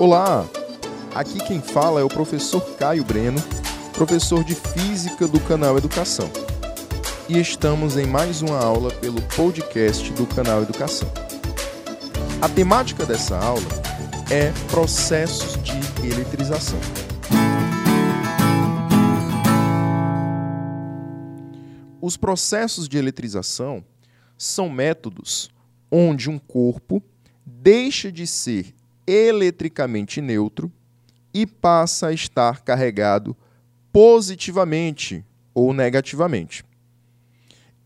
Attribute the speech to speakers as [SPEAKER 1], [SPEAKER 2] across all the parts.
[SPEAKER 1] Olá! Aqui quem fala é o professor Caio Breno, professor de Física do canal Educação. E estamos em mais uma aula pelo podcast do canal Educação. A temática dessa aula é processos de eletrização. Os processos de eletrização são métodos onde um corpo deixa de ser eletricamente neutro e passa a estar carregado positivamente ou negativamente.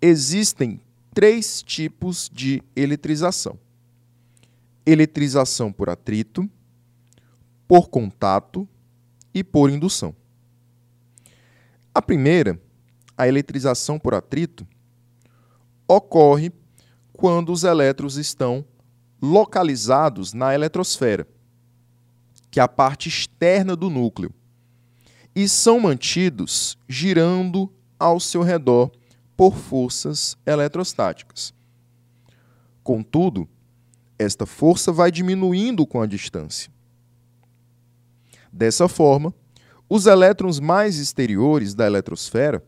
[SPEAKER 1] Existem três tipos de eletrização: eletrização por atrito, por contato e por indução. A primeira, a eletrização por atrito, ocorre quando os elétrons estão localizados na eletrosfera, que é a parte externa do núcleo, e são mantidos girando ao seu redor por forças eletrostáticas. Contudo, esta força vai diminuindo com a distância. Dessa forma, os elétrons mais exteriores da eletrosfera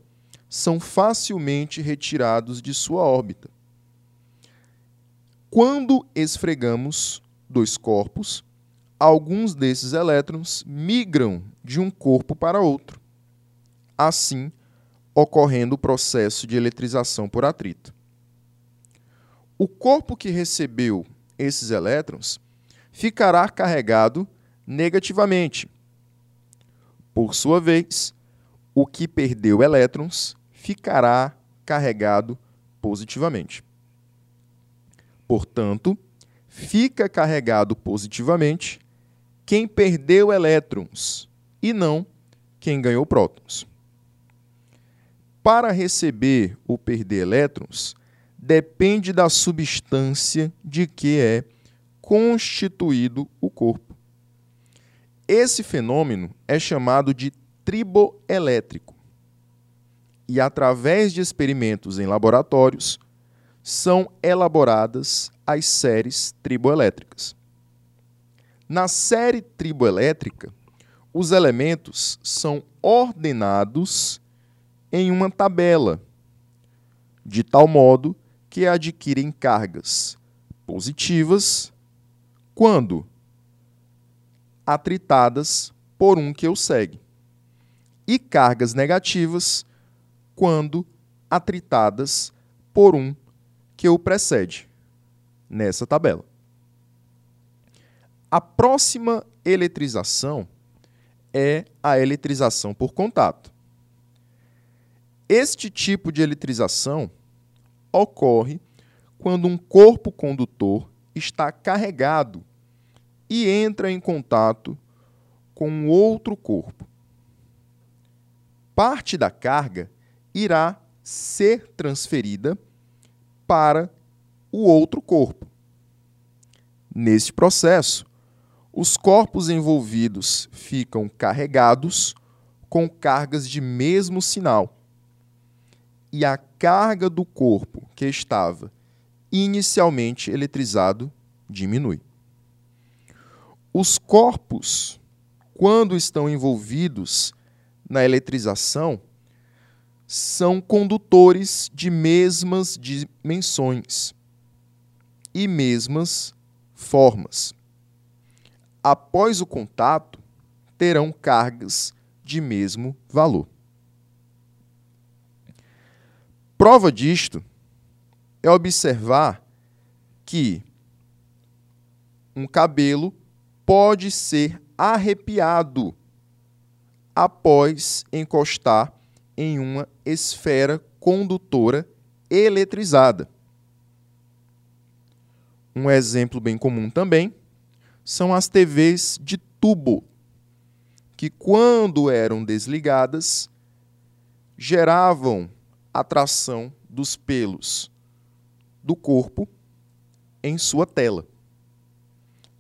[SPEAKER 1] são facilmente retirados de sua órbita quando esfregamos dois corpos, alguns desses elétrons migram de um corpo para outro, assim ocorrendo o processo de eletrização por atrito. O corpo que recebeu esses elétrons ficará carregado negativamente. Por sua vez, o que perdeu elétrons ficará carregado positivamente. Portanto, fica carregado positivamente quem perdeu elétrons e não quem ganhou prótons. Para receber ou perder elétrons, depende da substância de que é constituído o corpo. Esse fenômeno é chamado de triboelétrico. E através de experimentos em laboratórios, são elaboradas as séries triboelétricas. Na série triboelétrica, os elementos são ordenados em uma tabela, de tal modo que adquirem cargas positivas quando atritadas por um que o segue, e cargas negativas quando atritadas por um que o precede nessa tabela. A próxima eletrização é a eletrização por contato. Este tipo de eletrização ocorre quando um corpo condutor está carregado e entra em contato com outro corpo. Parte da carga irá ser transferida para o outro corpo. Neste processo, os corpos envolvidos ficam carregados com cargas de mesmo sinal. E a carga do corpo que estava inicialmente eletrizado diminui. Os corpos, quando estão envolvidos na eletrização, são condutores de mesmas dimensões e mesmas formas. Após o contato, terão cargas de mesmo valor. Prova disto é observar que um cabelo pode ser arrepiado após encostar em uma esfera condutora eletrizada. Um exemplo bem comum também são as TVs de tubo, que quando eram desligadas, geravam atração dos pelos do corpo em sua tela.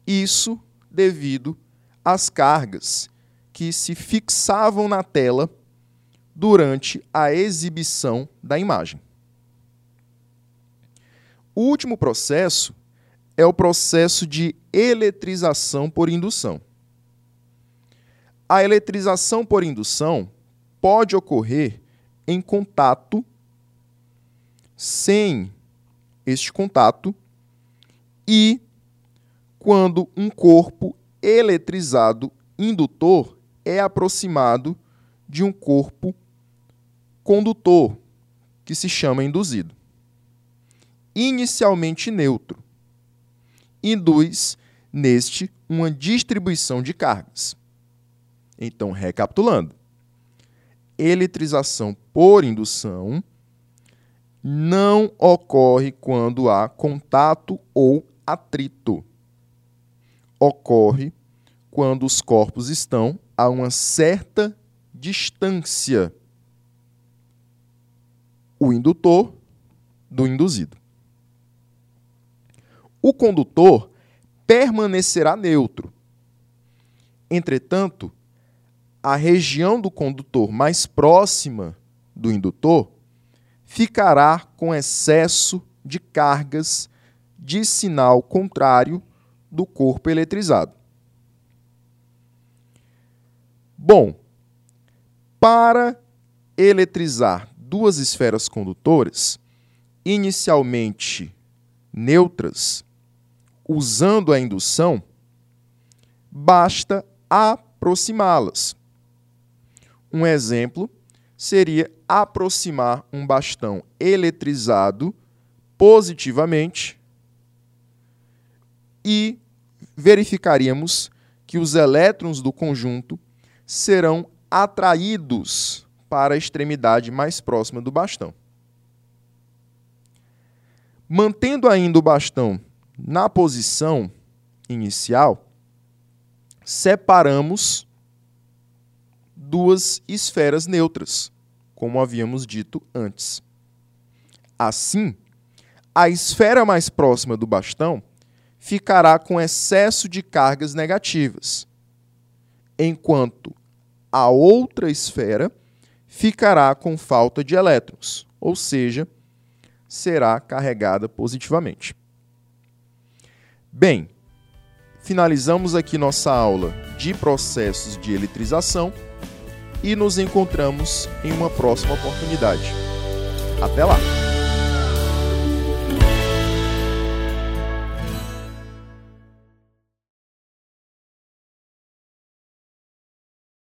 [SPEAKER 1] Isso devido às cargas que se fixavam na tela durante a exibição da imagem. O último processo é o processo de eletrização por indução. A eletrização por indução pode ocorrer em contato sem este contato e quando um corpo eletrizado indutor é aproximado de um corpo condutor, que se chama induzido. Inicialmente neutro, induz neste uma distribuição de cargas. Então, recapitulando, eletrização por indução não ocorre quando há contato ou atrito. Ocorre quando os corpos estão a uma certa distância. O indutor do induzido. O condutor permanecerá neutro. Entretanto, a região do condutor mais próxima do indutor ficará com excesso de cargas de sinal contrário do corpo eletrizado. Bom, para eletrizar duas esferas condutoras, inicialmente neutras, usando a indução, basta aproximá-las. Um exemplo seria aproximar um bastão eletrizado positivamente e verificaríamos que os elétrons do conjunto serão atraídos para a extremidade mais próxima do bastão. Mantendo ainda o bastão na posição inicial, separamos duas esferas neutras, como havíamos dito antes. Assim, a esfera mais próxima do bastão ficará com excesso de cargas negativas, enquanto a outra esfera ficará com falta de elétrons, ou seja, será carregada positivamente. Bem, finalizamos aqui nossa aula de processos de eletrização e nos encontramos em uma próxima oportunidade. Até lá!